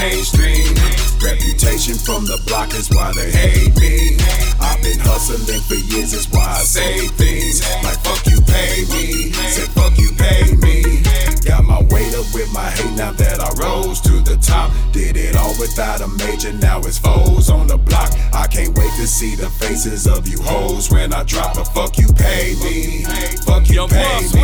mainstream. Reputation from the block is why they hate me. I've been hustling for years, is why I say things like fuck you pay me. Say fuck you pay me. Got my weight up with my hate now that I rose to the top. Did it all without a major, now it's foes on the block. I can't wait to see the faces of you hoes when I drop the fuck you pay me. Fuck you pay me.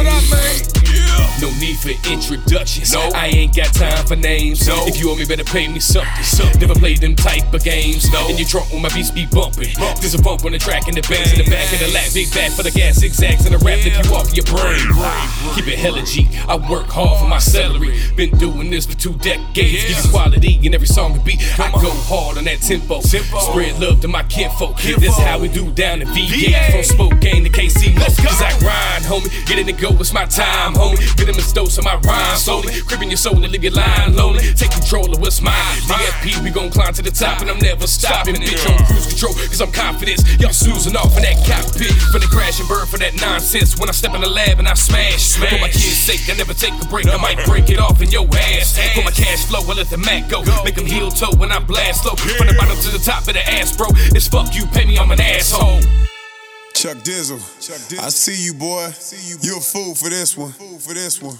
What up, man? No need for introductions. No. I ain't got time for names. No. If you owe me, better pay me something. something. Never play them type of games. No. And you drunk when my beats be bumping. There's a bump on the track and the bands in the back of the lap. Big back for the gas, zigzags and the rap if you off your brain. Keep it hella G. I work hard for my salary. Been doing this for two decades. Give you quality in every song and beat. I go hard on that tempo. Spread love to my kinfolk. This is how we do down in VA. From Spokane to KC. I grind, homie. Get in and go, it's my time, homie. Get in the dose of my rhyme slowly. Crippin' your soul and leave your line lonely. Take control of what's mine. DFP, we gon' climb to the top and I'm never stopping. Bitch, on cruise control, cause I'm confident. Y'all snoozing off in that cockpit. For the crash and burn for that nonsense. When I step in the lab and I smash. For my kids' sake, I never take a break. I might break it off in your ass. For my cash flow, I let the Mac go. Make them heel toe when I blast slow. From the bottom to the top of the ass, bro. It's fuck you, pay me, I'm an asshole. Chuck Dizzle. Chuck Dizzle. I see you, boy. See You a fool for this one. Fool For this one.